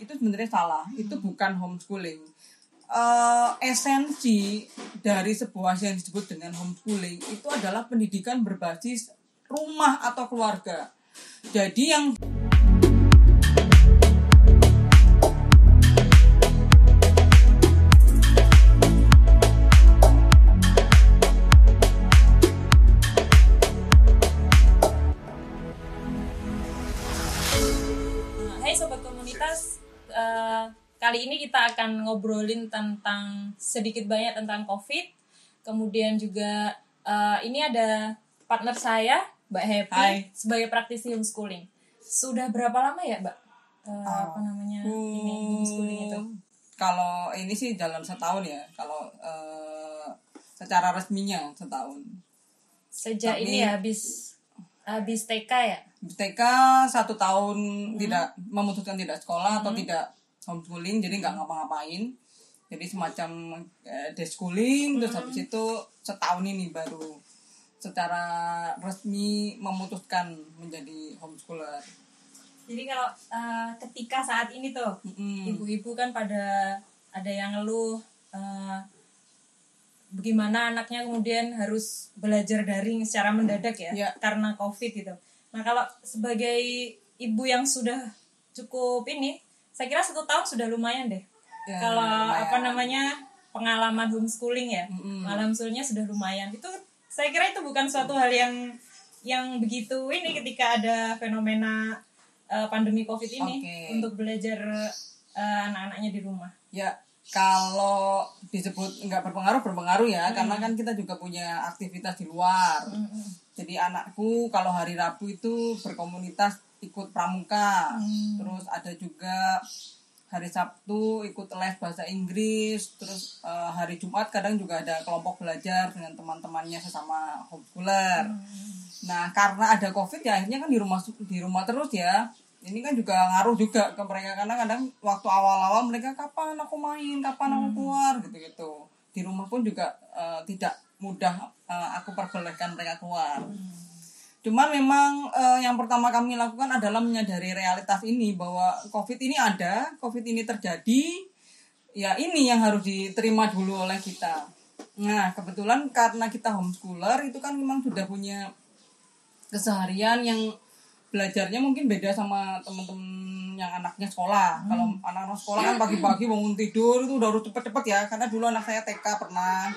itu sebenarnya salah. Itu bukan homeschooling. Eh, esensi dari sebuah yang disebut dengan homeschooling itu adalah pendidikan berbasis rumah atau keluarga. Jadi yang kali ini kita akan ngobrolin tentang sedikit banyak tentang COVID. Kemudian juga eh, ini ada partner saya, Mbak Happy, Hai. sebagai praktisi homeschooling. Sudah berapa lama ya, Mbak? Eh, apa namanya ini homeschooling itu? kalau ini sih dalam setahun ya kalau eh, secara resminya setahun Sejak Tapi- ini ya habis habis TK ya. TK satu tahun tidak memutuskan tidak sekolah atau tidak homeschooling jadi nggak ngapa-ngapain jadi semacam eh, deschooling terus habis itu setahun ini baru secara resmi memutuskan menjadi homeschooler Jadi kalau eh, ketika saat ini tuh Mm-mm. ibu-ibu kan pada ada yang ngeluh eh, bagaimana anaknya kemudian harus belajar daring secara mendadak ya Ya. karena covid gitu. Nah kalau sebagai ibu yang sudah cukup ini, saya kira satu tahun sudah lumayan deh. Ya, kalau lumayan. apa namanya pengalaman homeschooling ya, Mm-mm. malam homeschooling sudah lumayan. Itu saya kira itu bukan suatu hal yang yang begitu ini ketika ada fenomena eh, pandemi covid ini Oke. untuk belajar eh, anak-anaknya di rumah. Ya, kalau disebut nggak berpengaruh berpengaruh ya, karena kan kita juga punya aktivitas di luar. Jadi anakku kalau hari Rabu itu berkomunitas ikut pramuka, terus ada juga hari Sabtu ikut les bahasa Inggris, terus eh, hari Jumat kadang juga ada kelompok belajar dengan teman-temannya sesama homeschooler. Nah, karena ada Covid ya akhirnya kan di rumah di rumah terus ya. Ini kan juga ngaruh juga ke mereka karena kadang waktu awal-awal mereka kapan aku main, kapan aku keluar gitu-gitu. Di rumah pun juga eh, tidak mudah eh, aku perbolehkan mereka keluar. Cuman memang eh, yang pertama kami lakukan adalah menyadari realitas ini bahwa Covid ini ada, Covid ini terjadi, ya ini yang harus diterima dulu oleh kita. Nah, kebetulan karena kita homeschooler itu kan memang sudah punya keseharian yang belajarnya mungkin beda sama teman-teman yang anaknya sekolah. Kalau anak-anak sekolah kan pagi-pagi bangun tidur itu udah harus cepet-cepet ya, karena dulu anak saya TK pernah.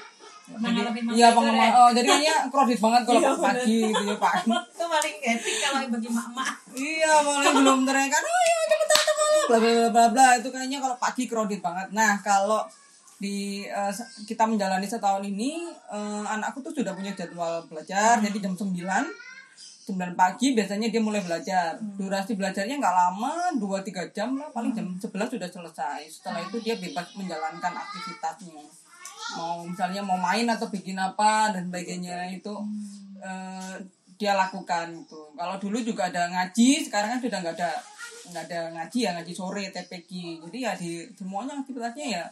Iya pengalaman. Oh, jadi kayaknya kredit banget kalau Iya, pagi gitu ya Pak. itu paling etik kalau bagi mak-mak. Iya, mulai belum teriakan, oh iya cepetan teman bla bla bla bla bla itu kayaknya kalau pagi kredit banget. Nah, kalau di se- kita menjalani setahun ini eh, anakku tuh sudah punya jadwal belajar jadi jam 9 9 pagi biasanya dia mulai belajar durasi belajarnya nggak lama 2-3 jam lah paling jam 11 sudah selesai setelah itu dia bebas menjalankan aktivitasnya mau misalnya mau main atau bikin apa dan sebagainya itu eh, dia lakukan itu kalau dulu juga ada ngaji sekarang kan sudah nggak ada nggak ada ngaji ya ngaji sore TPQ jadi ya di semuanya aktivitasnya ya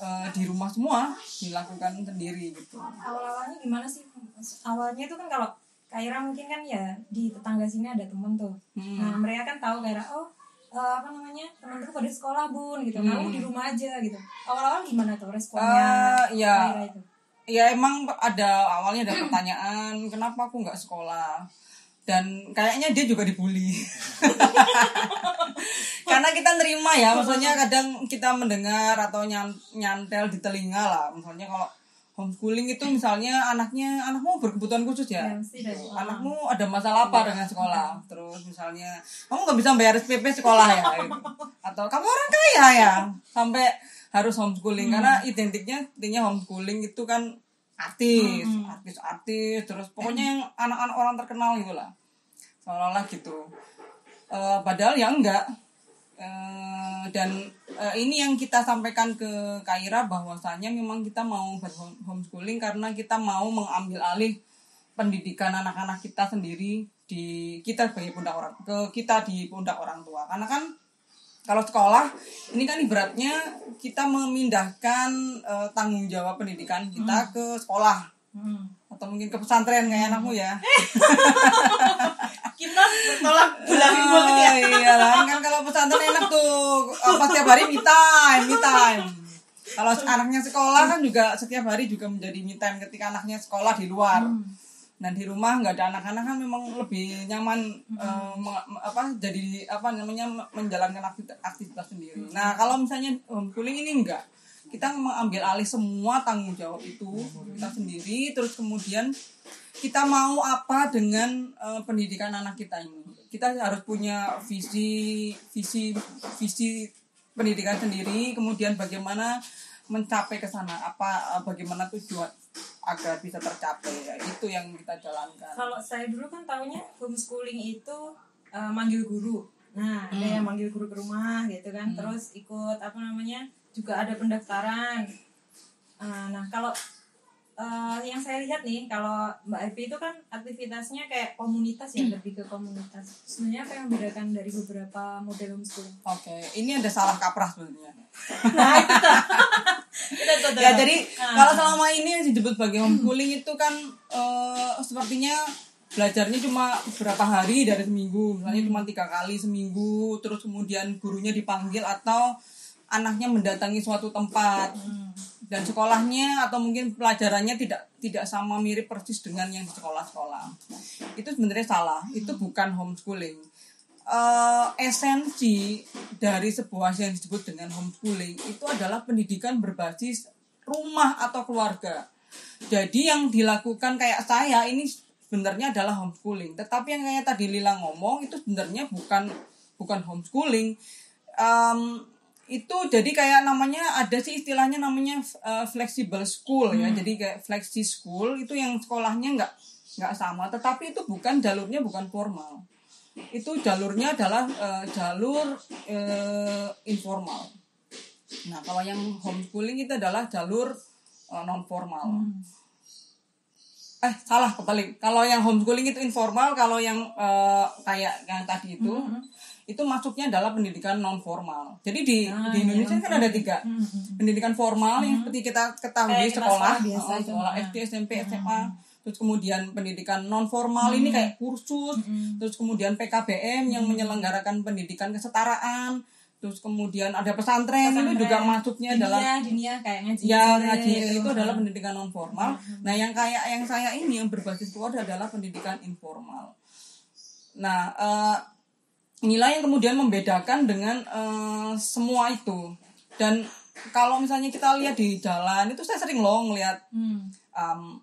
eh, di rumah semua dilakukan sendiri gitu Awal-awalnya gimana sih? Awalnya itu kan kalau Kaira mungkin kan ya di tetangga sini ada temen tuh. Hmm. Nah mereka kan tahu Kaira, oh eh, apa namanya temen-temen pada sekolah bun gitu. Kamu di rumah aja gitu. Awal-awal gimana tuh responnya Eh, ya. Itu? ya emang ada awalnya ada pertanyaan kenapa aku nggak sekolah dan kayaknya dia juga dibully karena kita nerima ya maksudnya kadang kita mendengar atau nyan- nyantel di telinga lah misalnya kalau homeschooling itu misalnya anaknya anakmu berkebutuhan khusus ya? Ya, anakmu ada masalah apa dengan sekolah? Terus misalnya kamu nggak bisa bayar SPP sekolah ya? Gitu. atau kamu orang kaya ya? Sampai harus homeschooling. Karena identiknya intinya homeschooling itu kan artis artis artis terus pokoknya yang anak-anak orang terkenal gitu lah. Seolah-olah gitu. Eh, padahal ya enggak Eh, dan eh, ini yang kita sampaikan ke Kaira bahwasanya memang kita mau homeschooling karena kita mau mengambil alih pendidikan anak-anak kita sendiri di kita sebagai pundak orang ke kita di pundak orang tua. Karena kan kalau sekolah ini kan ibaratnya kita memindahkan eh, tanggung jawab pendidikan kita ke sekolah. Hmm. atau mungkin ke pesantren kayak anakmu ya Kita tolak bulangin banget ya. Ah, iya lah kan kalau pesantren enak tuh apa setiap hari me time me time. Kalau anaknya sekolah kan juga setiap hari juga menjadi me time ketika anaknya sekolah di luar. Nah di rumah nggak ada anak-anak kan memang lebih nyaman eh, me- me- apa jadi apa namanya menjalankan aktivitas, aktivitas sendiri. Nah kalau misalnya homeschooling ini enggak kita mengambil alih semua tanggung jawab itu kita sendiri terus kemudian kita mau apa dengan eh, pendidikan anak kita ini kita harus punya visi visi visi pendidikan sendiri kemudian bagaimana mencapai ke sana apa eh, bagaimana tujuan agar bisa tercapai ya, itu yang kita jalankan Kalau saya dulu kan tahunya homeschooling itu uh, manggil guru. Nah, ada Hmm. yang manggil guru ke rumah gitu kan. Terus ikut apa namanya? Juga ada pendaftaran. Uh, nah, kalau uh, yang saya lihat nih, kalau Mbak Evi itu kan aktivitasnya kayak komunitas ya, lebih ke komunitas. Sebenarnya apa yang membedakan dari beberapa model homeschooling? oke ini ada salah kaprah sebenarnya Nah, itu tuh. Itu tuh, tuh, ya jadi Ah. kalau selama ini yang disebut sebagai homeschooling itu kan eh, sepertinya belajarnya cuma beberapa hari dari seminggu misalnya cuma tiga kali seminggu terus kemudian gurunya dipanggil atau anaknya mendatangi suatu tempat dan sekolahnya atau mungkin pelajarannya tidak tidak sama mirip persis dengan yang di sekolah-sekolah itu sebenarnya salah itu bukan homeschooling eh, esensi dari sebuah yang disebut dengan homeschooling itu adalah pendidikan berbasis rumah atau keluarga. Jadi yang dilakukan kayak saya ini sebenarnya adalah homeschooling. Tetapi yang kayak tadi Lila ngomong itu sebenarnya bukan bukan homeschooling. Em, itu jadi kayak namanya ada sih istilahnya namanya eh, flexible school ya. Jadi kayak flexi school itu yang sekolahnya nggak nggak sama. Tetapi itu bukan jalurnya bukan formal itu jalurnya adalah eh, jalur eh, informal. Nah, kalau yang homeschooling itu adalah jalur non formal. Eh, salah kebalik. Kalau yang homeschooling itu informal, kalau yang eh, kayak yang tadi itu itu masuknya adalah pendidikan non formal. Jadi di Ah, di iya, Indonesia kan ada tiga. Pendidikan formal yang seperti kita ketahui kita sekolah, biasa eh, itu. sekolah Ah. SD, SMP, SMA, terus kemudian pendidikan non formal ini kayak kursus, terus kemudian PKBM yang menyelenggarakan pendidikan kesetaraan, terus kemudian ada pesantren, itu juga masuknya adalah Dinia, dinia kayak ngaji. ya ngaji itu adalah pendidikan non formal. Nah, yang kayak yang saya ini yang berbasis keluarga adalah pendidikan informal. Nah, eh, inilah yang kemudian membedakan dengan eh, semua itu. Dan kalau misalnya kita lihat di jalan itu saya sering loh ngelihat Hmm. um,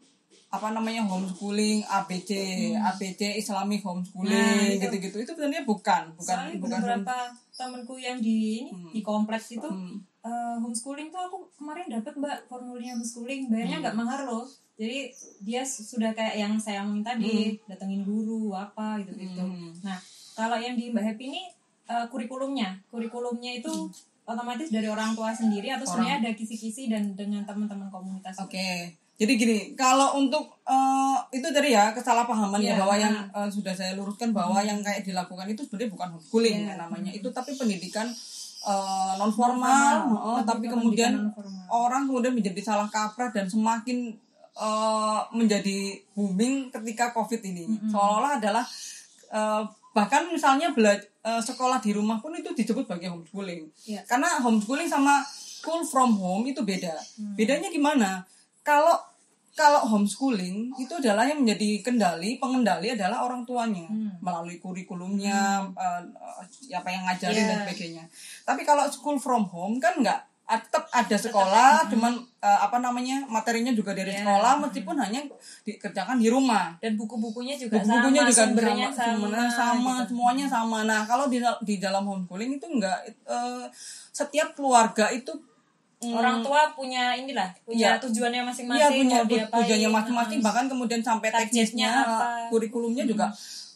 apa namanya homeschooling ABC ABC Islamic Nah, homeschooling itu. gitu-gitu. Itu sebenarnya bukan bukan Soalnya bukan beberapa temanku yang di ini di kompleks itu Hmm. eh, homeschooling tuh aku kemarin dapat mbak formulirnya homeschooling. Bayarnya nggak mahal loh. Jadi dia su- sudah kayak yang saya omongin tadi datengin guru apa gitu gitu Hmm. nah kalau yang di mbak Happy ini eh, kurikulumnya. Kurikulumnya itu otomatis dari orang tua sendiri atau sebenarnya ada kisi-kisi dan dengan teman-teman komunitas. Oke. Jadi gini, kalau untuk eh, itu tadi ya kesalahpahaman ya Iya, bahwa yang eh, sudah saya luruskan bahwa yang kayak dilakukan itu sebenarnya bukan homeschooling ya namanya. Itu tapi pendidikan non formal, Non-formal. tapi kemudian non-formal. orang kemudian menjadi salah kaprah dan semakin eh, menjadi booming ketika covid ini. Seolah-olah adalah eh, bahkan misalnya bela- eh, sekolah di rumah pun itu disebut sebagai homeschooling. Iya. Karena homeschooling sama school from home itu beda. Hmm. Bedanya gimana? Kalau kalau homeschooling itu adalah yang menjadi kendali, pengendali adalah orang tuanya Hmm. melalui kurikulumnya, eh, eh, apa yang ngajarin dan Iya. sebagainya. Tapi kalau school from home kan enggak tetap ada sekolah, cuman eh, apa namanya materinya juga dari Iya. sekolah, meskipun hanya dikerjakan di rumah dan buku-bukunya juga buku-bukunya sama juga sumbernya sama, sama, sama gitu. semuanya sama nah kalau di di dalam homeschooling itu enggak eh, setiap keluarga itu mm, orang tua punya inilah punya Iya. tujuannya masing-masing iya punya tujuannya masing-masing. Nah, bahkan kemudian sampai teknisnya apa. kurikulumnya juga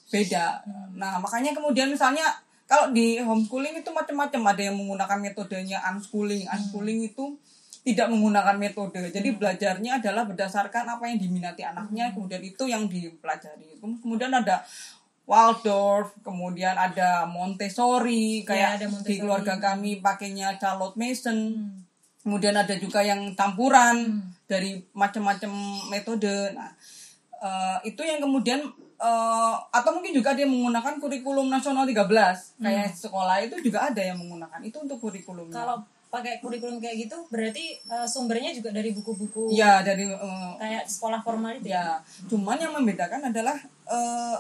beda. Nah makanya kemudian misalnya kalau di homeschooling itu macam-macam. Ada yang menggunakan metodenya unschooling. Unschooling itu tidak menggunakan metode. Jadi belajarnya adalah berdasarkan apa yang diminati anaknya. Kemudian itu yang dipelajari. Kemudian ada Waldorf, kemudian ada Montessori, kayak ada di Montessori. keluarga kami pakainya Charlotte Mason. Kemudian ada juga yang campuran dari macam-macam metode. Nah, eh, itu yang kemudian eh, atau mungkin juga dia menggunakan kurikulum nasional 13 kayak sekolah itu juga ada yang menggunakan. Itu untuk kurikulumnya. Kalau pakai kurikulum kayak gitu berarti eh, sumbernya juga dari buku-buku ya dari eh, kayak sekolah formal itu ya. ya cuman yang membedakan adalah eh,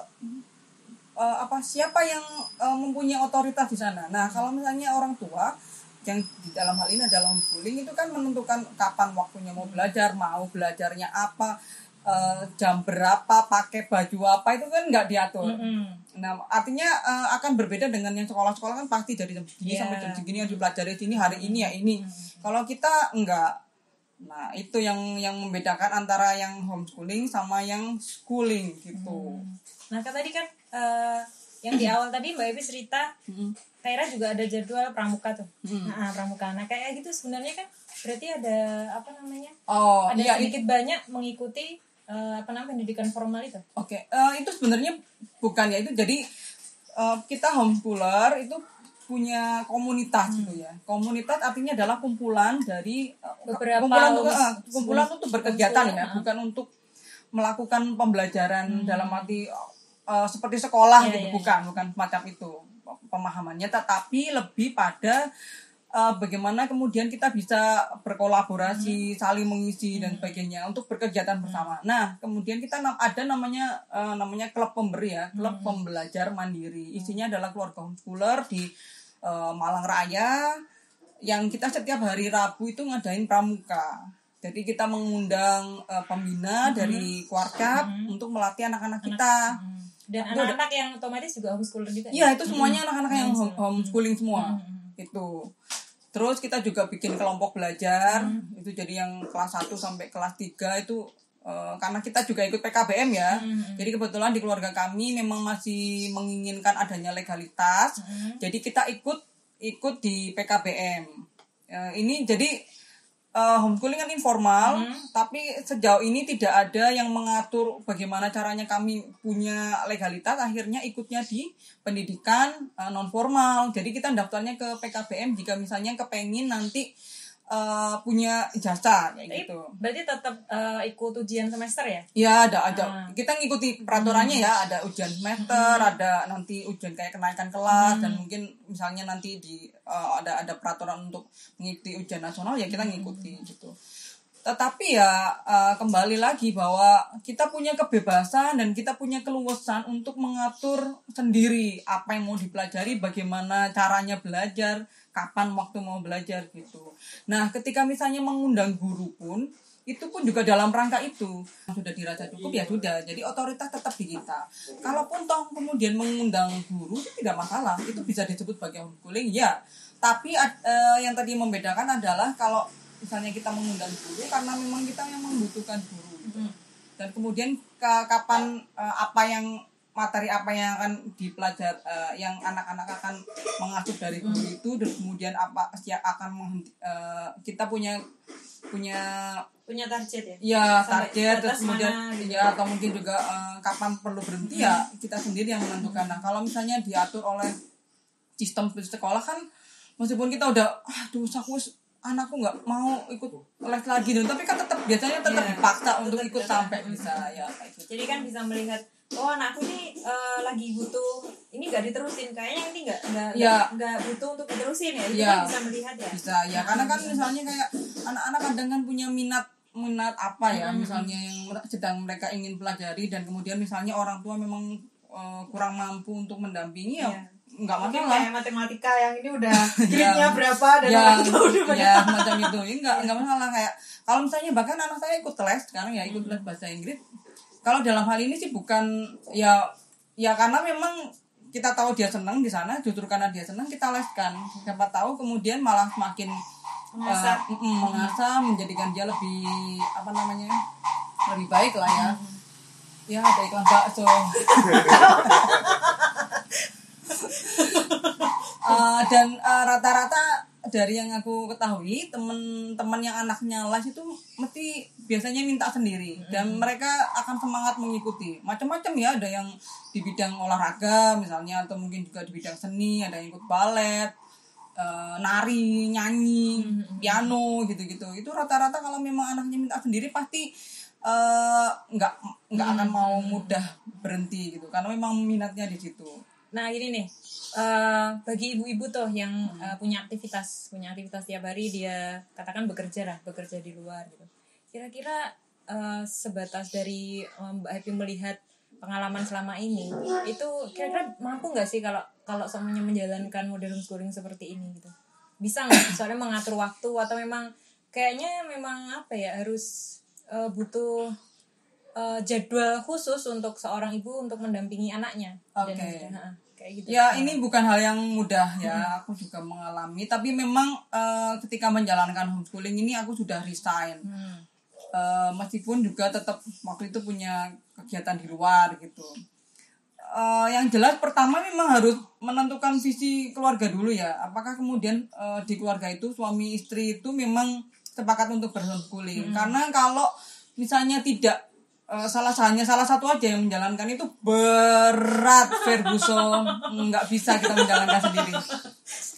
eh, apa siapa yang eh, mempunyai otoritas di sana. Nah kalau misalnya orang tua yang di dalam hal ini adalah homeschooling itu kan menentukan kapan waktunya mau belajar mau belajarnya apa eh, jam berapa pakai baju apa itu kan nggak diatur Mm-mm. Nah, artinya eh, akan berbeda dengan yang sekolah-sekolah kan pasti dari jam segini Iya. sampai jam segini yang dipelajari sini hari ini ya ini. Kalau kita enggak. Nah, itu yang yang membedakan antara yang homeschooling sama yang schooling gitu. Nah kan tadi kan eh, yang di awal tadi Mbak Evi cerita Mm. Kaira juga ada jadwal pramuka tuh. Mm. Nah, pramuka. Nah kayak gitu sebenarnya kan berarti ada apa namanya? Oh, ada iya sedikit banyak mengikuti eh, apa namanya pendidikan formal itu. Oke, eh, itu sebenarnya bukan ya itu jadi eh, kita homeschooler itu punya komunitas gitu ya. Komunitas artinya adalah kumpulan dari Beberapa kumpulan untuk, eh, kumpulan untuk berkegiatan unsur, ya, ah. bukan untuk melakukan pembelajaran dalam arti eh, seperti sekolah Iya, gitu, iya, bukan, bukan semacam itu pemahamannya, tetapi lebih pada eh, bagaimana kemudian kita bisa berkolaborasi, saling mengisi dan sebagainya untuk berkegiatan bersama. Nah, kemudian kita ada namanya eh, namanya klub pemberi ya, klub pembelajar mandiri. Isinya adalah keluarga homeschooler di eh, Malang Raya yang kita setiap hari Rabu itu ngadain pramuka. Jadi kita mengundang eh, pembina dari keluarga untuk melatih anak-anak kita. Hmm. Dan anak-anak yang otomatis juga homeschooler juga. ya? Iya, itu semuanya anak-anak yang home- homeschooling semua. Itu. Terus kita juga bikin kelompok belajar. Itu jadi yang kelas 1 sampai kelas 3 itu eh, karena kita juga ikut PKBM ya. Jadi kebetulan di keluarga kami memang masih menginginkan adanya legalitas. Jadi kita ikut ikut di PKBM. Eh, ini jadi eh, homeschooling kan informal, tapi sejauh ini tidak ada yang mengatur bagaimana caranya kami punya legalitas. Akhirnya ikutnya di pendidikan non formal. Jadi kita daftarnya ke PKBM jika misalnya kepengen nanti eh, punya ijazah kayak Tapi gitu. berarti tetap eh, ikut ujian semester ya? Ya ada ada. Ah. Kita ngikuti peraturannya ya, ada ujian semester, ada nanti ujian kayak kenaikan kelas dan mungkin misalnya nanti di eh, ada ada peraturan untuk mengikuti ujian nasional ya kita ngikuti gitu. Tetapi ya eh, kembali lagi bahwa kita punya kebebasan dan kita punya keluasan untuk mengatur sendiri apa yang mau dipelajari, bagaimana caranya belajar, kapan waktu mau belajar gitu. Nah, ketika misalnya mengundang guru pun itu pun juga dalam rangka itu. Sudah dirasa cukup ya sudah. Jadi otoritas tetap di kita. Kalaupun toh kemudian mengundang guru itu tidak masalah. Itu bisa disebut sebagai homeschooling ya. Tapi eh, yang tadi membedakan adalah kalau misalnya kita mengundang guru karena memang kita yang membutuhkan guru. Gitu. dan kemudian ke- kapan eh, apa yang materi apa yang akan dipelajar eh, yang anak-anak akan mengasuh dari guru itu dan kemudian apa yang akan menghenti- eh, kita punya punya Punya target ya? ya Sampai target terus kemudian mana gitu. ya atau mungkin juga eh, kapan perlu berhenti ya kita sendiri yang menentukan nah kalau misalnya diatur oleh sistem di sekolah kan meskipun kita udah aduh aku wis- anakku nggak mau ikut les lagi dan tapi kan tetap biasanya tetap Iya, dipaksa untuk tetap- ikut tetap. sampai bisa ya kayak gitu Jadi kan bisa melihat oh anakku nih eh, lagi butuh ini nggak diterusin kayaknya ini nggak nggak Iya. nggak butuh untuk diterusin ya itu Iya. kan bisa melihat ya bisa ya karena kan misalnya kayak anak-anak kadang kan punya minat minat apa ya misalnya yang sedang mereka ingin pelajari dan kemudian misalnya orang tua memang eh, kurang mampu untuk mendampingi ya Iya. nggak mungkin masalah kayak matematika yang ini udah Ya. grade-nya berapa dan ya, tua udah ya macam itu ini nggak nggak masalah kayak kalau misalnya bahkan anak saya ikut les sekarang ya ikut les bahasa Inggris kalau dalam hal ini sih bukan ya ya karena memang kita tahu dia senang di sana justru karena dia senang kita leskan. Siapa tahu kemudian malah semakin Mengasah. eh, mm, mengasah menjadikan dia lebih apa namanya lebih baik lah ya. Ya ada iklan bakso. Eh, dan eh, rata-rata dari yang aku ketahui temen-temen yang anaknya les itu mesti biasanya minta sendiri. Dan mereka akan semangat mengikuti. Macam-macam ya ada yang di bidang olahraga misalnya atau mungkin juga di bidang seni ada yang ikut balet eh, nari nyanyi piano gitu-gitu. Itu rata-rata kalau memang anaknya minta sendiri pasti eh, nggak nggak akan mau mudah berhenti gitu. Karena memang minatnya di situ. Nah gini nih, eh, bagi ibu-ibu tuh yang eh, punya aktivitas, punya aktivitas tiap hari dia katakan bekerja lah, bekerja di luar gitu. Kira-kira eh, sebatas dari eh, Mbak Happy melihat pengalaman selama ini, itu kira-kira mampu nggak sih kalau kalau semuanya menjalankan model homeschooling seperti ini gitu? Bisa nggak? Soalnya mengatur waktu atau memang kayaknya memang apa ya harus eh, butuh eh, jadwal khusus untuk seorang ibu untuk mendampingi anaknya. Dan- Oke. Kayak gitu. Ya ini bukan hal yang mudah ya, aku juga mengalami. Tapi memang eh, ketika menjalankan homeschooling ini aku sudah resign. Hmm. Eh, meskipun juga tetap waktu itu punya kegiatan di luar gitu. Eh, yang jelas pertama memang harus menentukan visi keluarga dulu ya. Apakah kemudian eh, di keluarga itu suami istri itu memang sepakat untuk berhomeschooling? Karena kalau misalnya tidak eh, salah hanya salah satu aja yang menjalankan itu berat Ferguson nggak bisa kita menjalankan sendiri.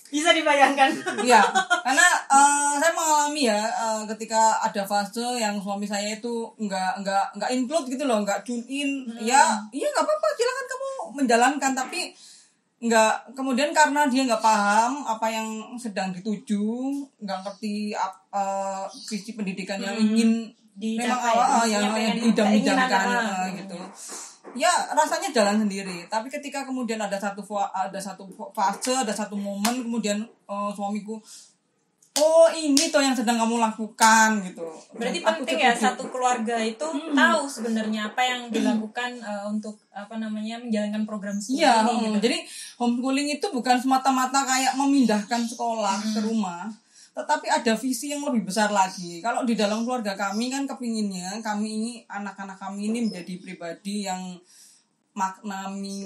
Bisa dibayangkan. Iya, karena eh, saya mengalami ya eh, ketika ada fase yang suami saya itu nggak nggak nggak include gitu loh, nggak tune in. Ya, iya nggak apa-apa, silakan kamu menjalankan, tapi nggak kemudian karena dia nggak paham apa yang sedang dituju, nggak ngerti eh, visi pendidikan yang ingin Dicapai, memang awal maksudnya yang pengen- idam-idamkan gitu. ya rasanya jalan sendiri. Tapi ketika kemudian ada satu ada satu fase ada satu momen kemudian eh, suamiku oh ini toh yang sedang kamu lakukan gitu. Berarti Dan aku penting ya satu keluarga itu tahu sebenarnya apa yang dilakukan eh, untuk apa namanya menjalankan program studi Iya, ini gitu. jadi homeschooling itu bukan semata-mata kayak memindahkan sekolah Hmm. ke rumah, tetapi ada visi yang lebih besar lagi. Kalau di dalam keluarga kami kan kepinginnya kami ini anak-anak kami ini menjadi pribadi yang maknami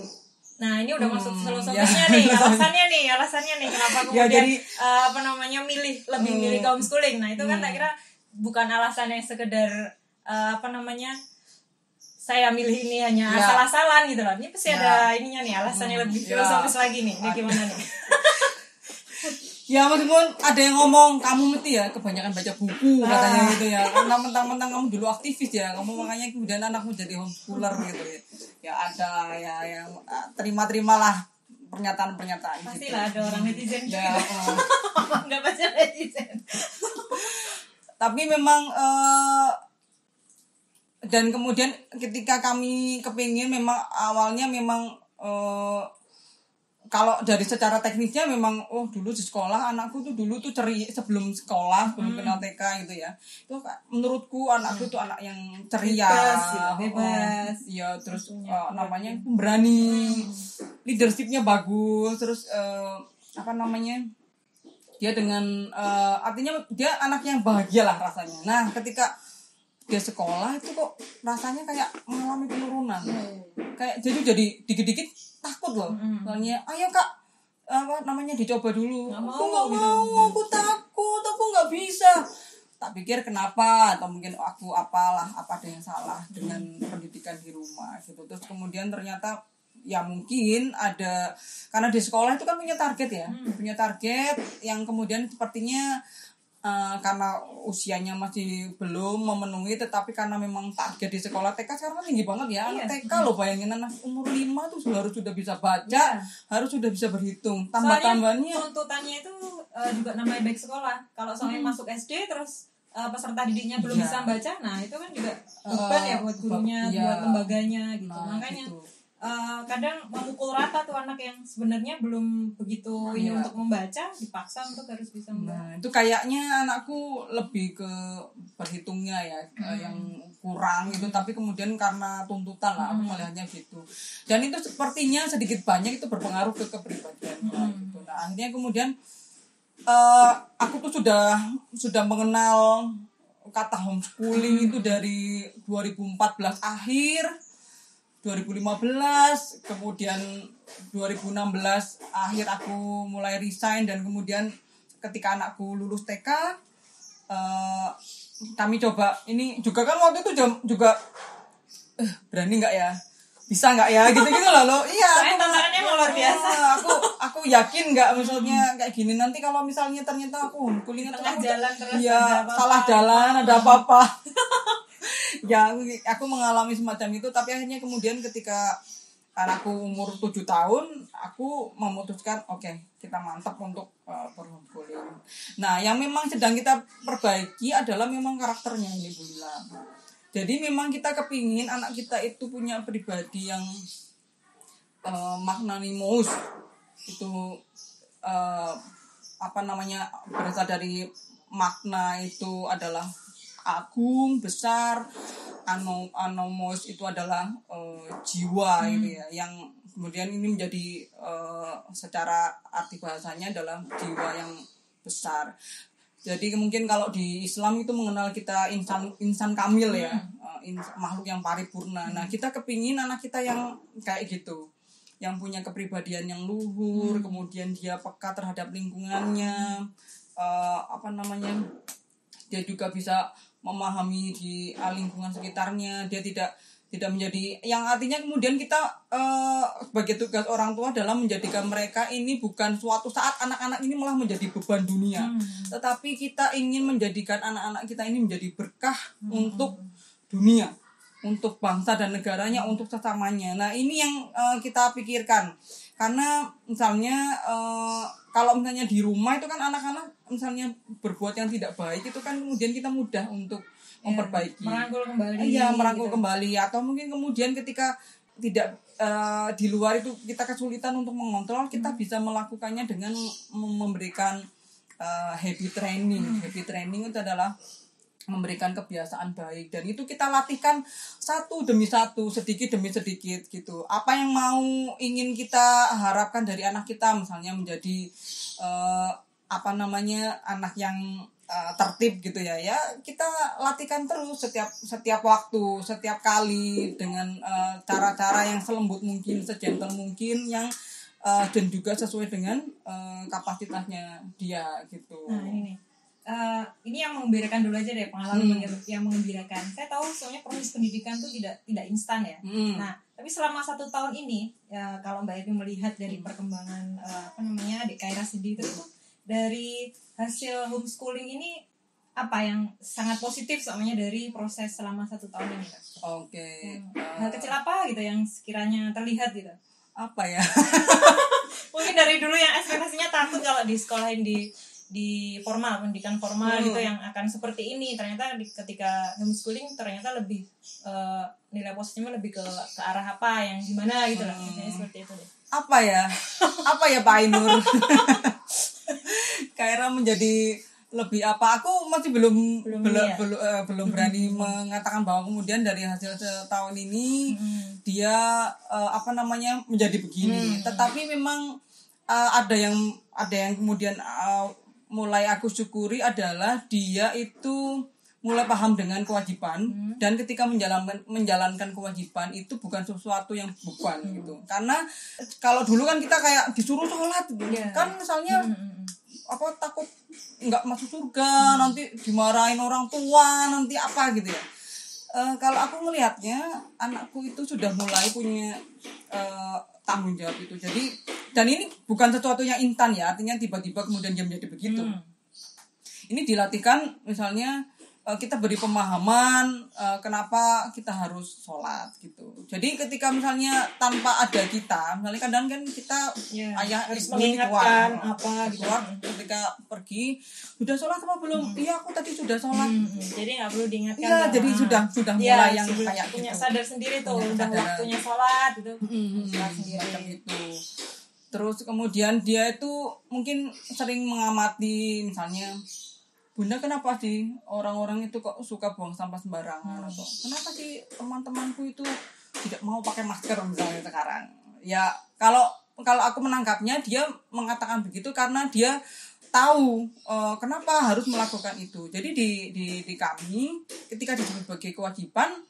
Nah, ini udah masuk Hmm, filosofisnya ya. nih, alasannya nih, alasannya nih kenapa Ya, kemudian jadi- eh, apa namanya milih lebih Hmm. milih homeschooling. Nah, itu kan tak kira bukan alasan yang sekedar eh, apa namanya saya milih ini hanya Ya. asal-asalan gitu loh. Ini pasti Ya. ada ininya nih, alasannya lebih Ya. filosofis lagi nih. Ini gimana nih? Ya meskipun ada yang ngomong kamu mesti ya kebanyakan baca buku katanya gitu ya karena mentang-mentang kamu dulu aktivis ya kamu makanya kemudian anakmu jadi homeschooler gitu ya ya ada ya yang ah, terima-terimalah pernyataan-pernyataan gitu. Pastilah ada orang netizen ya juga. eh. Enggak baca netizen. tapi memang eh, dan kemudian ketika kami kepingin memang awalnya memang eh, kalau dari secara teknisnya memang oh dulu di sekolah anakku tuh dulu tuh ceria sebelum sekolah sebelum kenal TK gitu ya. Itu menurutku anakku tuh anak yang ceria. Bebas gitu, oh, bebas. iya terus eh, namanya pemberani leadershipnya bagus terus eh, apa namanya dia dengan eh, artinya dia anak yang bahagia lah rasanya. Nah ketika dia sekolah itu kok rasanya kayak mengalami penurunan. Kayak jadi jadi dikit-dikit takut loh. Soalnya ayo kak apa namanya dicoba dulu. Nggak aku mau, nggak gitu. mau aku takut aku nggak bisa. Tak pikir kenapa atau mungkin aku apalah apa ada yang salah dengan pendidikan di rumah gitu. Terus kemudian ternyata ya mungkin ada karena di sekolah itu kan punya target ya punya target yang kemudian sepertinya eh, karena usianya masih belum memenuhi tetapi karena memang target di sekolah TK sekarang kan tinggi banget ya anak TK loh bayangin anak umur 5 tuh sudah harus sudah bisa baca harus sudah bisa berhitung tambah tambahnya tuntutannya itu eh, juga namanya baik sekolah. Kalau soalnya masuk SD terus eh, peserta didiknya belum Iya. bisa baca, nah itu kan juga beban ya buat gurunya, iya. buat lembaganya gitu. Nah, Makanya gitu. Eh, kadang memukul rata tuh anak yang sebenarnya belum begitu ini Iya. untuk membaca, dipaksa untuk harus bisa membaca. Nah, itu kayaknya anakku lebih ke berhitungnya ya eh, yang kurang gitu. Tapi kemudian karena tuntutan lah aku melihatnya gitu. Dan itu sepertinya sedikit banyak itu berpengaruh ke kepribadian gitu. Nah akhirnya kemudian eh, aku tuh sudah sudah mengenal kata homeschooling itu dari 2014 akhir 2015 kemudian 2016 akhir aku mulai resign dan kemudian ketika anakku lulus TK eh, kami coba ini juga kan waktu itu jam- juga eh, berani nggak ya? Bisa nggak ya? Gitu gitu loh. Lo iya aku- tantangannya emang luar biasa. Aku aku yakin nggak maksudnya kayak gini. Nanti kalau misalnya ternyata aku homeschooling Tengah aku- jalan terus iya apa-apa. salah jalan ada apa-apa ya aku, mengalami semacam itu tapi akhirnya kemudian ketika anakku umur 7 tahun aku memutuskan oke kita mantap untuk uh, nah yang memang sedang kita perbaiki adalah memang karakternya ini Bu Lila. Jadi memang kita kepingin anak kita itu punya pribadi yang uh, magnanimous. Itu uh, apa namanya berasal dari makna itu adalah agung besar ano anomos itu adalah uh, jiwa hmm. gitu ya yang kemudian ini menjadi uh, secara arti bahasanya adalah jiwa yang besar jadi mungkin kalau di Islam itu mengenal kita insan insan kamil ya hmm. uh, in, makhluk yang paripurna nah kita kepingin anak kita yang kayak gitu yang punya kepribadian yang luhur hmm. kemudian dia peka terhadap lingkungannya uh, apa namanya dia juga bisa memahami di uh, lingkungan sekitarnya dia tidak tidak menjadi yang artinya kemudian kita uh, sebagai tugas orang tua adalah menjadikan mereka ini bukan suatu saat anak-anak ini malah menjadi beban dunia hmm. tetapi kita ingin menjadikan anak-anak kita ini menjadi berkah hmm. untuk dunia untuk bangsa dan negaranya untuk sesamanya nah ini yang uh, kita pikirkan karena misalnya uh, kalau misalnya di rumah itu kan anak-anak misalnya berbuat yang tidak baik itu kan kemudian kita mudah untuk ya, memperbaiki merangkul kembali iya merangkul gitu. kembali atau mungkin kemudian ketika tidak uh, di luar itu kita kesulitan untuk mengontrol kita hmm. bisa melakukannya dengan memberikan uh, happy training hmm. happy training itu adalah memberikan kebiasaan baik. Dan itu kita latihkan satu demi satu sedikit demi sedikit gitu. Apa yang mau ingin kita harapkan dari anak kita misalnya menjadi uh, apa namanya anak yang uh, tertib gitu ya ya kita latihkan terus setiap setiap waktu setiap kali dengan eh, cara-cara uh, yang selembut mungkin sejentel mungkin yang uh, dan juga sesuai dengan uh, kapasitasnya dia gitu. Nah ini uh, ini yang mengembirakan dulu aja deh pengalaman hmm. yang mengembirakan. Saya tahu soalnya proses pendidikan tuh tidak tidak instan ya. Hmm. Nah, tapi selama satu tahun ini ya kalau Mbak Evi melihat dari hmm. perkembangan uh, apa namanya di Kaira sendiri itu dari hasil homeschooling ini apa yang sangat positif soalnya dari proses selama satu tahun ini Oke. Okay. Hmm. Hal kecil apa gitu yang sekiranya terlihat gitu? Apa ya? Mungkin dari dulu yang ekspektasinya takut kalau di sekolahin di di formal pendidikan formal hmm. gitu yang akan seperti ini ternyata di, ketika homeschooling ternyata lebih uh, nilai positifnya lebih ke ke arah apa yang gimana gitu hmm. lah misalnya seperti itu deh apa ya apa ya Pak Ainur Kaira menjadi lebih apa aku masih belum belum belum, ya? belum, uh, belum berani hmm. mengatakan bahwa kemudian dari hasil setahun ini hmm. dia uh, apa namanya menjadi begini hmm. tetapi memang uh, ada yang ada yang kemudian uh, mulai aku syukuri adalah dia itu mulai paham dengan kewajiban hmm. dan ketika menjalankan menjalankan kewajiban itu bukan sesuatu yang beban hmm. gitu karena kalau dulu kan kita kayak disuruh sholat gitu yeah. kan misalnya hmm, hmm, hmm. apa takut nggak masuk surga hmm. nanti dimarahin orang tua nanti apa gitu ya uh, kalau aku melihatnya anakku itu sudah mulai punya uh, tanggung jawab itu jadi dan ini bukan sesuatu yang instan ya artinya tiba-tiba kemudian dia menjadi begitu hmm. ini dilatihkan misalnya kita beri pemahaman uh, kenapa kita harus sholat gitu. Jadi ketika misalnya tanpa ada kita, misalnya kadang kan kita yeah, ayah harus mengingatkan keluar, apa gitu. keluar ketika pergi sudah sholat apa belum? Hmm. Iya aku tadi sudah sholat. Hmm, hmm. Jadi nggak perlu diingatkan. Iya jadi sudah sudah ya, mulai yang kayak punya gitu. sadar sendiri tuh punya udah sadar. waktunya sholat gitu. Hmm, hmm, sholat sendiri. Itu. Terus kemudian dia itu mungkin sering mengamati misalnya Bunda kenapa sih orang-orang itu kok suka buang sampah sembarangan atau kenapa sih teman-temanku itu tidak mau pakai masker misalnya sekarang? Ya kalau kalau aku menangkapnya dia mengatakan begitu karena dia tahu uh, kenapa harus melakukan itu. Jadi di di di kami ketika disebut sebagai kewajiban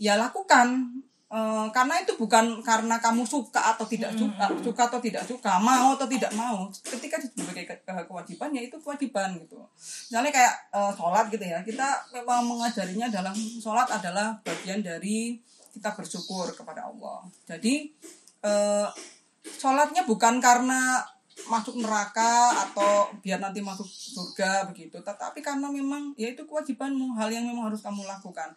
ya lakukan Uh, karena itu bukan karena kamu suka atau tidak suka, mm-hmm. suka atau tidak suka, mau atau tidak mau. Ketika sebagai ke kewajiban ya itu kewajiban gitu. Misalnya kayak uh, sholat gitu ya, kita memang mengajarinya dalam sholat adalah bagian dari kita bersyukur kepada Allah. Jadi uh, sholatnya bukan karena masuk neraka atau biar nanti masuk surga begitu, tetapi karena memang ya itu kewajibanmu, hal yang memang harus kamu lakukan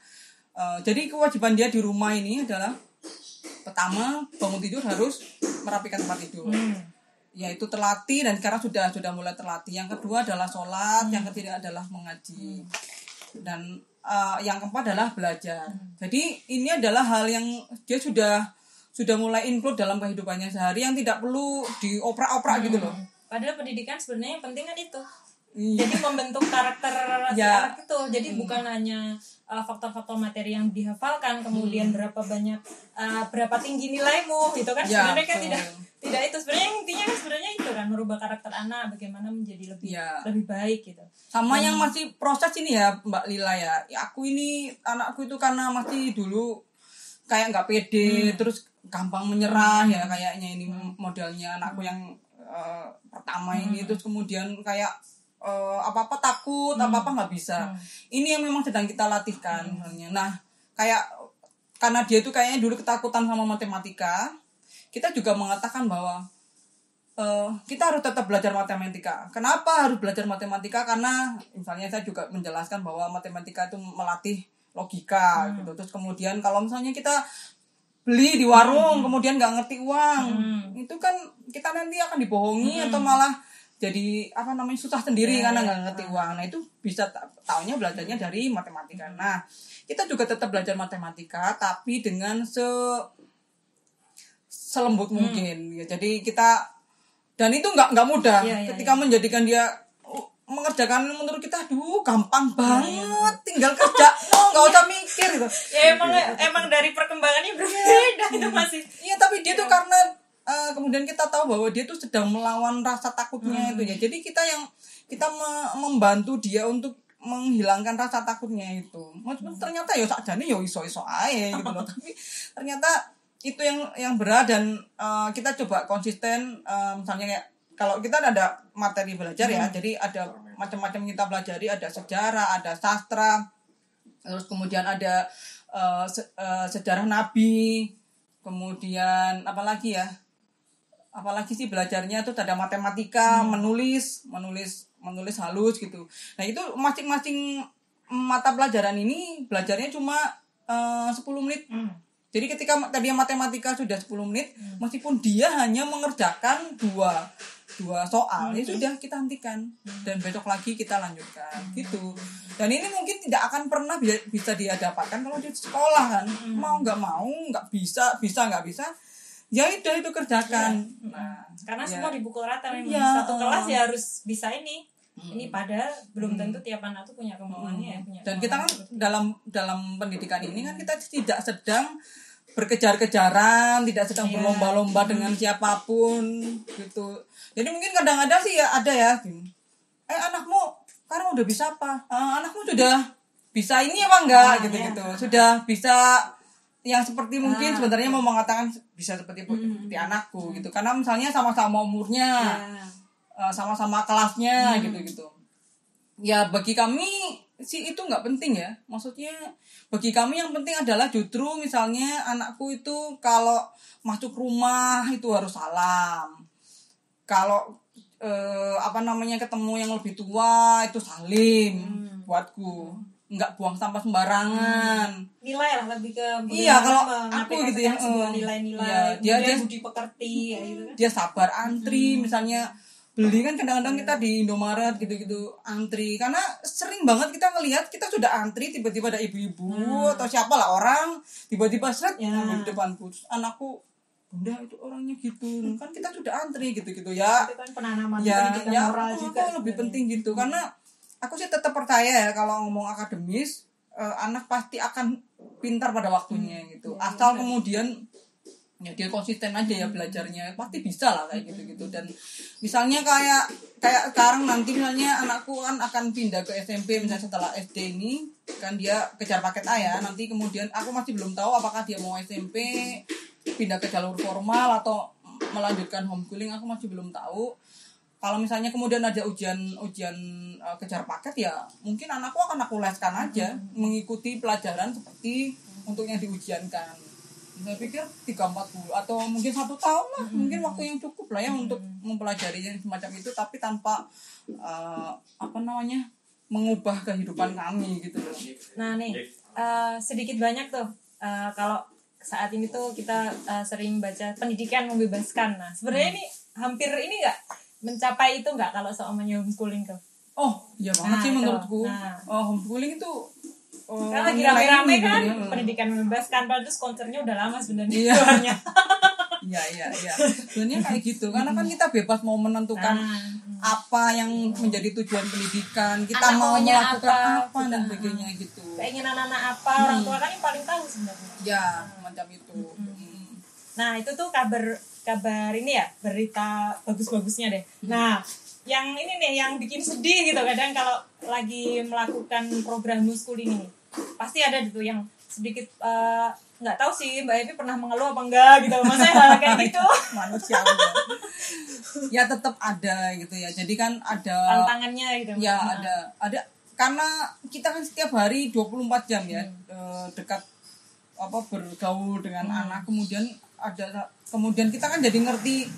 Eh, jadi kewajiban dia di rumah ini adalah pertama bangun tidur harus merapikan tempat tidur Hmm. yaitu terlatih dan sekarang sudah sudah mulai terlatih yang kedua adalah sholat yang ketiga adalah mengaji dan eh, yang keempat adalah belajar jadi ini adalah hal yang dia sudah sudah mulai include dalam kehidupannya sehari yang tidak perlu dioprak-oprak gitu loh Padahal pendidikan sebenarnya yang penting kan itu. Iya. Jadi membentuk karakter si Ya. anak itu. Jadi bukan hanya uh, faktor-faktor materi yang dihafalkan, kemudian berapa banyak uh, berapa tinggi nilaimu gitu kan. Ya, sebenarnya kan tidak tidak itu. Sebenarnya intinya kan sebenarnya itu kan merubah karakter anak bagaimana menjadi lebih Ya. lebih baik gitu. sama yang masih proses ini ya Mbak Lila ya. Ya, aku ini anakku itu karena masih dulu kayak nggak pede terus gampang menyerah ya kayaknya ini modelnya anakku yang eh, pertama ini. Terus kemudian kayak apa apa takut apa apa nggak bisa. Ini yang memang sedang kita latihkan misalnya nah kayak karena dia itu kayaknya dulu ketakutan sama matematika kita juga mengatakan bahwa eh, kita harus tetap belajar matematika. Kenapa harus belajar matematika? Karena misalnya saya juga menjelaskan bahwa matematika itu melatih logika gitu. Terus kemudian kalau misalnya kita beli di warung kemudian nggak ngerti uang, itu kan kita nanti akan dibohongi atau malah jadi apa namanya susah sendiri karena nggak ngerti uang. Nah itu bisa ta- taunya belajarnya dari matematika. Nah kita juga tetap belajar matematika tapi dengan se selembut mungkin ya. jadi kita dan itu nggak nggak mudah Iya, iya, ketika menjadikan dia uh, mengerjakan menurut kita aduh gampang banget tinggal kerja no nggak usah mikir gitu Ya emang emang dari perkembangannya berbeda itu masih. iya tapi dia tuh karena uh, kemudian kita tahu bahwa dia tuh sedang melawan rasa takutnya itu ya. Jadi kita yang kita me- membantu dia untuk menghilangkan rasa takutnya itu. Maksudnya ternyata ya sakjane ya iso iso aja gitu loh. Tapi ternyata itu yang yang berat dan uh, kita coba konsisten uh, misalnya kayak kalau kita ada materi belajar ya jadi ada macam-macam kita pelajari ada sejarah ada sastra terus kemudian ada uh, se- uh, sejarah nabi kemudian apalagi ya apalagi sih belajarnya itu ada matematika menulis menulis menulis halus gitu. Nah itu masing-masing mata pelajaran ini belajarnya cuma eh, 10 menit. Jadi ketika tadi matematika sudah 10 menit meskipun dia hanya mengerjakan dua dua soal ya sudah kita hentikan. Dan besok lagi kita lanjutkan gitu. Dan ini mungkin tidak akan pernah bisa, bisa dia dapatkan kalau di sekolah kan. Mau nggak mau nggak bisa bisa nggak bisa ya udah itu kerjakan nah Karena ya. semua dipukul rata memang Iya, satu uh. kelas ya harus bisa ini. Ini padahal belum tentu tiap anak tuh punya kemauannya ya, punya dan kita kan kemauan. dalam dalam pendidikan ini kan kita tidak sedang berkejar-kejaran tidak sedang Iya. berlomba-lomba dengan siapa pun gitu jadi mungkin kadang-kadang sih ya ada ya eh anakmu sekarang udah bisa apa "Eh, anakmu sudah bisa ini apa enggak Ah, gitu iya. sudah bisa yang seperti mungkin Ah. sebenarnya mau mengatakan bisa seperti seperti anakku gitu karena misalnya sama-sama umurnya Ya. eh, sama-sama kelasnya gitu-gitu. Ya bagi kami sih itu nggak penting ya. Maksudnya bagi kami yang penting adalah justru misalnya anakku itu kalau masuk rumah itu harus salam. Kalau eh, apa namanya ketemu yang lebih tua itu salim buatku. Nggak buang sampah sembarangan. nilai lah lebih ke Iya, kalau aku gitu ya, sebuah eh, nilai-nilai iya, dia- dia- budi pekerti ya gitu kan. dia sabar antri misalnya beli kan kadang-kadang kita di Indomaret gitu-gitu antri. Karena sering banget kita ngelihat kita sudah antri tiba-tiba ada ibu-ibu atau siapa lah orang tiba-tiba seret Ya. di depanku anakku bunda itu orangnya gitu. Kan kita sudah antri gitu-gitu ya. Itu kan penanaman ya pendidikan ya moral oh, juga lebih penting gitu. Karena aku sih tetap percaya ya kalau ngomong akademis eh, anak pasti akan pintar pada waktunya gitu. Asal kemudian ya dia konsisten aja ya belajarnya pasti bisa lah kayak gitu gitu dan misalnya kayak kayak sekarang nanti misalnya anakku kan akan pindah ke SMP misalnya setelah SD ini kan dia kejar paket A ya nanti kemudian aku masih belum tahu apakah dia mau SMP pindah ke jalur formal atau melanjutkan homeschooling aku masih belum tahu kalau misalnya kemudian ada ujian ujian uh, kejar paket ya mungkin anakku akan aku leskan aja mengikuti pelajaran seperti untuk yang diujiankan. Saya pikir tiga empat bulan atau mungkin satu tahun lah mungkin waktu yang cukup lah ya untuk mempelajari yang semacam itu tapi tanpa uh, apa namanya mengubah kehidupan kami gitu loh. Nah nih eh, sedikit banyak tuh eh, kalau saat ini tuh kita eh, sering baca pendidikan membebaskan. Nah, sebenarnya Hmm. ini hampir ini enggak mencapai itu enggak kalau soalnya homeschooling tuh? Oh, iya banget Nah, sih itu. menurutku. Nah. Oh, homeschooling itu oh, Karena lagi rame-rame kan gitu ya. pendidikan membebaskan padahal terus konsernya udah lama sebenarnya Iya. Iya, iya, iya. Sebenarnya kayak gitu. Karena kan kita bebas mau menentukan Ah, apa yang menjadi tujuan pendidikan. Kita Anak mau melakukan apa, apa, dan sebagainya gitu. keinginan anak apa orang tua kan yang paling tahu sebenarnya. Ya, macam itu. Nah itu tuh kabar kabar ini ya berita bagus-bagusnya deh. Nah yang ini nih yang bikin sedih gitu kadang kalau lagi melakukan program homeschooling ini pasti ada tuh yang sedikit eh, nggak tahu sih Mbak Evi pernah mengeluh apa enggak gitu. Maksudnya hal kayak gitu. Manusiawi ya tetap ada gitu ya. Jadi kan ada tantangannya gitu. Ya Nah, ada. Ada karena kita kan setiap hari 24 jam ya Hmm. eh, dekat apa bergaul dengan anak. Kemudian ada kemudian kita kan jadi ngerti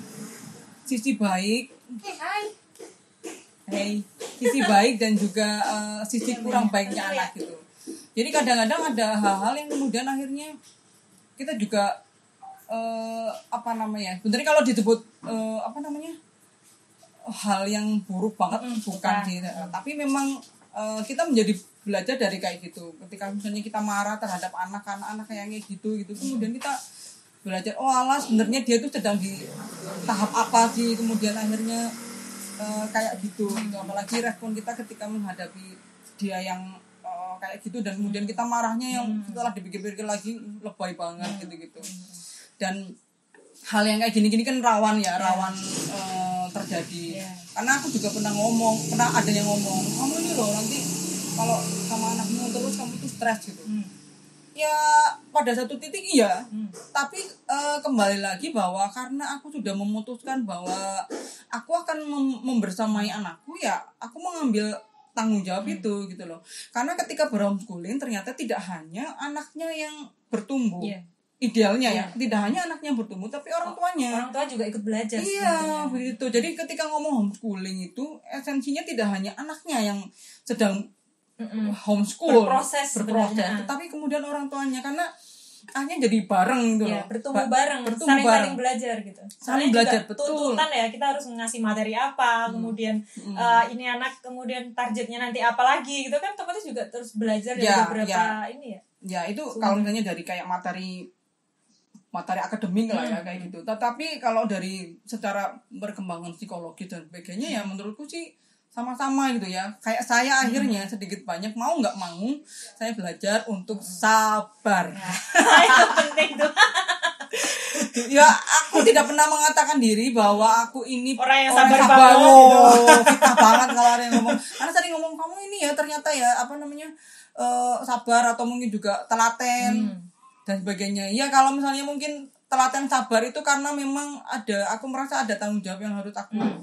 sisi baik. Hai. hey sisi baik dan juga Iya, sisi kurang baiknya anak gitu. Jadi kadang-kadang ada hal-hal yang kemudian akhirnya kita juga eh, apa namanya sebenarnya kalau disebut eh, apa namanya hal yang buruk banget bukan bukan. sih. Tapi memang eh, kita menjadi belajar dari kayak gitu. Ketika misalnya kita marah terhadap anak anak kayak kayak gitu gitu kemudian kita belajar. Oh alah sebenarnya dia tuh sedang di tahap apa sih kemudian akhirnya eh, kayak gitu. Apalagi respon kita ketika menghadapi dia yang eh, kayak gitu dan kemudian kita marahnya yang setelah dipikir-pikir lagi lebay banget gitu gitu dan hal yang kayak gini-gini kan rawan ya rawan eh, terjadi. Iya. karena aku juga pernah ngomong pernah ada yang ngomong kamu ini loh nanti kalau sama anakmu terus kamu tuh stres gitu. Hmm. Ya pada satu titik iya Hmm. tapi eh, kembali lagi bahwa karena aku sudah memutuskan bahwa aku akan mem- membersamai anakku ya aku mengambil tanggung jawab Hmm. itu gitu loh karena ketika berhomeschooling ternyata tidak hanya anaknya yang bertumbuh Iya. idealnya ya tidak hanya anaknya yang bertumbuh tapi orang tuanya orang tua juga ikut belajar Iya, begitu. Jadi ketika ngomong homeschooling itu esensinya tidak hanya anaknya yang sedang Mm-mm. homeschool Berproses berproses, sebenarnya. tetapi kemudian orang tuanya karena akhirnya jadi bareng gitu loh. bertumbuh Ba- bareng, bertumbuh saling bareng. saling belajar gitu. Saling belajar, betul. Hmm. Tuntutan ya, kita harus ngasih materi apa, kemudian eh, ini anak kemudian targetnya nanti apa lagi gitu kan, otomatis juga terus belajar dari Ya, beberapa ya. ini ya. Ya itu kalau misalnya dari kayak materi materi akademik lah ya Hmm. kayak gitu. Tetapi kalau dari secara perkembangan psikologi dan sebagainya ya menurutku sih sama-sama gitu ya. Kayak saya Hmm. akhirnya sedikit banyak mau nggak mau saya belajar untuk sabar. itu penting tuh. ya aku tidak pernah mengatakan diri bahwa aku ini Orang yang sabar sabar banget fitnah banget kalau ada yang ngomong karena sering ngomong kamu ini ya ternyata ya apa namanya eh, sabar atau mungkin juga telaten Hmm. dan sebagainya ya kalau misalnya mungkin telaten sabar itu karena memang ada aku merasa ada tanggung jawab yang harus aku Hmm.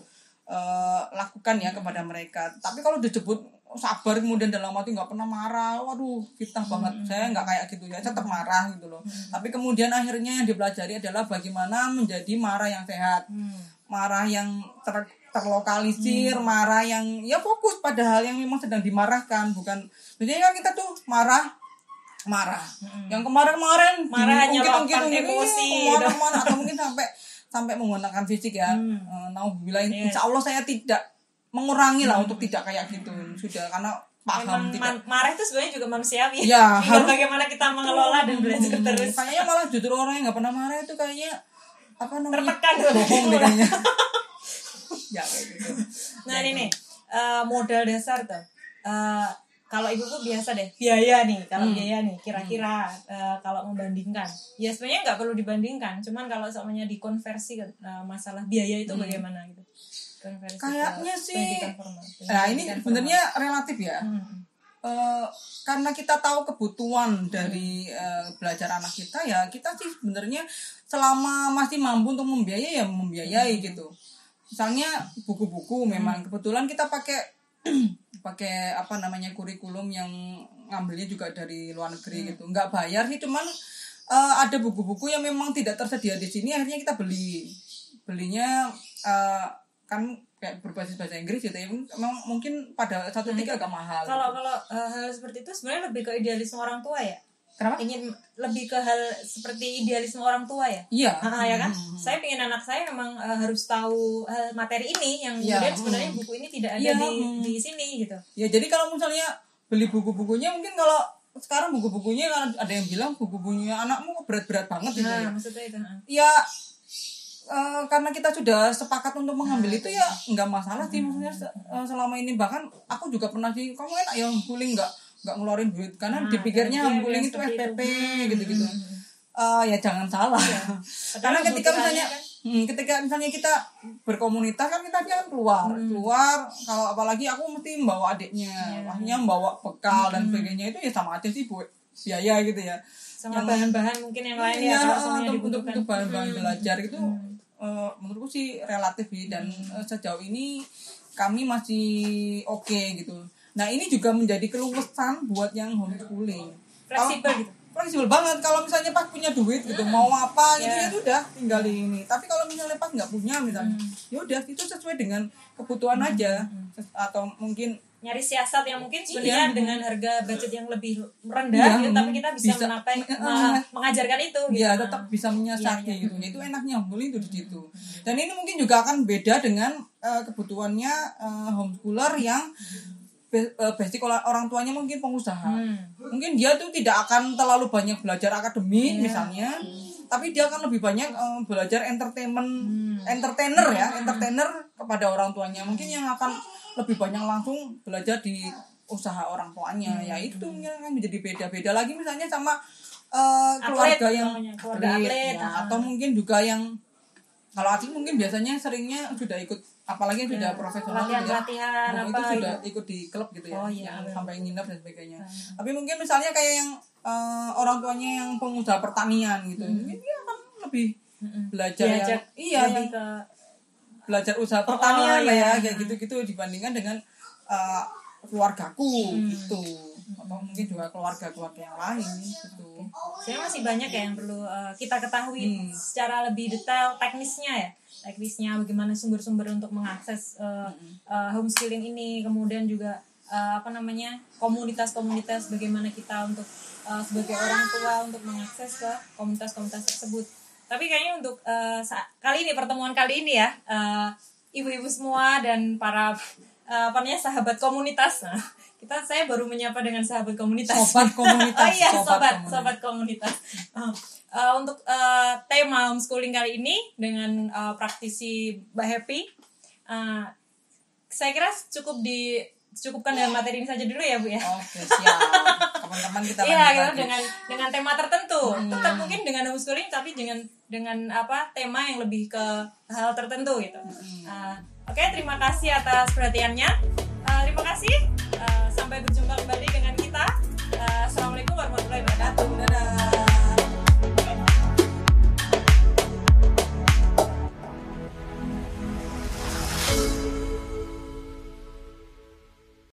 Eh, lakukan ya kepada mereka. Tapi kalau disebut sabar kemudian dalam hati nggak pernah marah. Waduh fitnah banget. Hmm. saya nggak kayak gitu ya. Saya tetap marah gitu loh. Tapi kemudian akhirnya yang dipelajari adalah bagaimana menjadi marah yang sehat. Hmm. marah yang ter- terlokalisir marah yang ya fokus pada hal yang memang sedang dimarahkan. Bukan jadi kan kita tuh marah marah. Yang kemarin-kemarin Hmm. Marah hanya ungkit, emosi, iya, gitu. ke mana-mana, atau mungkin sampai sampai menggunakan fisik ya. Hmm. Eh, nauzubillah. Yes. insya Allah saya tidak mengurangi lah untuk tidak kayak gitu. Sudah karena paham Memang tidak. man- marah itu sebenarnya juga manusiawi. Ya, Tinggal harus- bagaimana kita mengelola dan belajar Hmm, terus. kayaknya malah justru orang yang nggak pernah marah itu kayaknya apa namanya? Tertekan. Bohong deh kayaknya. Ya kayak gitu. Nah ini nih eh, modal dasar tuh. Eh, kalau ibuku biasa deh biaya nih kalau Hmm. biaya nih kira-kira eh, kalau membandingkan ya sebenarnya nggak perlu dibandingkan cuman kalau soalnya dikonversi eh, masalah biaya itu bagaimana gitu konversi Hmm. Kayaknya sih- pendidikan formal, nah ini sebenarnya relatif ya. Hmm. Eh, karena kita tahu kebutuhan dari eh, belajar anak kita ya kita sih sebenarnya selama masih mampu untuk membiayai ya membiayai gitu misalnya buku-buku memang kebetulan kita pakai pakai apa namanya kurikulum yang ngambilnya juga dari luar negeri gitu nggak bayar sih cuman eh, ada buku-buku yang memang tidak tersedia di sini akhirnya kita beli belinya eh, kan kayak berbasis bahasa Inggris gitu ya memang mungkin pada satu tiga agak mahal Kalau gitu. kalau eh, hal seperti itu sebenarnya lebih ke idealisme orang tua ya. Kenapa Ingin lebih ke hal seperti idealisme orang tua ya. iya Ah, ya kan? Saya pengen anak saya memang eh, harus tahu eh, materi ini yang Iya, kemudian sebenarnya hmm. buku ini tidak ada Iya, di hmm. di sini gitu. ya jadi kalau misalnya beli buku-bukunya mungkin kalau sekarang buku-bukunya kan ada yang bilang buku-bukunya anakmu berat-berat banget gitu ya Nah, maksudnya itu. ah. ya eh, karena kita sudah sepakat untuk mengambil itu ya nggak masalah sih maksudnya eh, selama ini bahkan aku juga pernah sih kamu enak ya homeschooling nggak nggak ngeluarin duit. Karena Nah, dipikirnya iya, iya, itu seperti SPP itu. gitu-gitu. Eh, ya jangan salah. Karena ketika misalnya kan- hmm, ketika misalnya kita berkomunitas kan kita kan keluar. Keluar kalau apalagi aku mesti membawa adiknya. Maksudnya membawa bekal dan sebagainya itu ya sama aja sih buat biaya gitu ya. Sama bahan-bahan mungkin yang lain ya semuanya untuk, untuk, untuk bahan-bahan Hmm. belajar itu eh, menurutku sih relatif sih. Dan eh, sejauh ini kami masih oke gitu. Nah ini juga menjadi keluh kesah buat yang homeschooling. Fleksibel gitu. Fleksibel banget kalau misalnya pas punya duit gitu mau apa gitu Ya. ya udah tinggal di ini. Tapi kalau misalnya pas nggak punya misalnya, ya udah itu sesuai dengan kebutuhan aja Ses- atau mungkin nyari siasat yang mungkin sebenarnya Iya. dengan harga budget yang lebih rendah Iya, gitu, tapi kita bisa, bisa. menapai me- mengajarkan itu gitu. ya tetap bisa menyiasati Iya, iya. gitu. Itu enaknya homeschooling itu di situ. Dan ini mungkin juga akan beda dengan eh, kebutuhannya eh, homeschooler yang basic ola- orang tuanya mungkin pengusaha. Hmm. Mungkin dia tuh tidak akan terlalu banyak belajar akademik Iya. misalnya, tapi dia akan lebih banyak eh, belajar entertainment, Hmm. entertainer ya, entertainer kepada orang tuanya. Mungkin yang akan lebih banyak langsung belajar di usaha orang tuanya. Hmm. Ya itu akan menjadi beda-beda lagi misalnya sama eh, Atlet, keluarga yang namanya, keluarga atlet, ya, ah. atau mungkin juga yang kalau atlet mungkin biasanya seringnya sudah ikut apalagi yang sudah profesional ya. Latihan-latihan Nah, apa itu sudah gitu. ikut di klub gitu ya Oh, iya, yang benar. sampai nginep dan sebagainya tapi mungkin misalnya kayak yang eh, orang tuanya yang pengusaha pertanian gitu mungkin dia akan lebih belajar yang Diajak iya lebih yang ke belajar usaha pertanian Oh, lah iya. ya kayak gitu-gitu dibandingkan dengan eh, keluargaku Hmm. gitu. Atau mungkin juga keluarga-keluarga yang lain gitu. Saya masih banyak ya yang perlu uh, kita ketahui Hmm. secara lebih detail teknisnya ya. Teknisnya bagaimana sumber-sumber untuk mengakses uh, uh, homeschooling ini. Kemudian juga uh, apa namanya komunitas-komunitas bagaimana kita untuk uh, sebagai orang tua untuk mengakses ke komunitas-komunitas tersebut. Tapi kayaknya untuk uh, kali ini pertemuan kali ini ya uh, ibu-ibu semua dan para uh, apa namanya sahabat komunitas nah, kita saya baru menyapa dengan sahabat komunitas Sobat komunitas, oh iya sobat sobat komunitas. sobat komunitas Uh, uh, untuk uh, tema homeschooling kali ini dengan uh, praktisi Mbak Happy uh, saya kira cukup di cukupkan dengan materi ini saja dulu ya Bu ya oke siap kapan-kapan kita Iya, lagi. dengan dengan tema tertentu. Hmm. Tetap mungkin dengan homeschooling tapi dengan dengan apa tema yang lebih ke hal tertentu gitu. Hmm. Uh, Oke, terima kasih atas perhatiannya. Uh, terima kasih. Uh, sampai berjumpa kembali dengan kita. Uh, Assalamualaikum warahmatullahi wabarakatuh.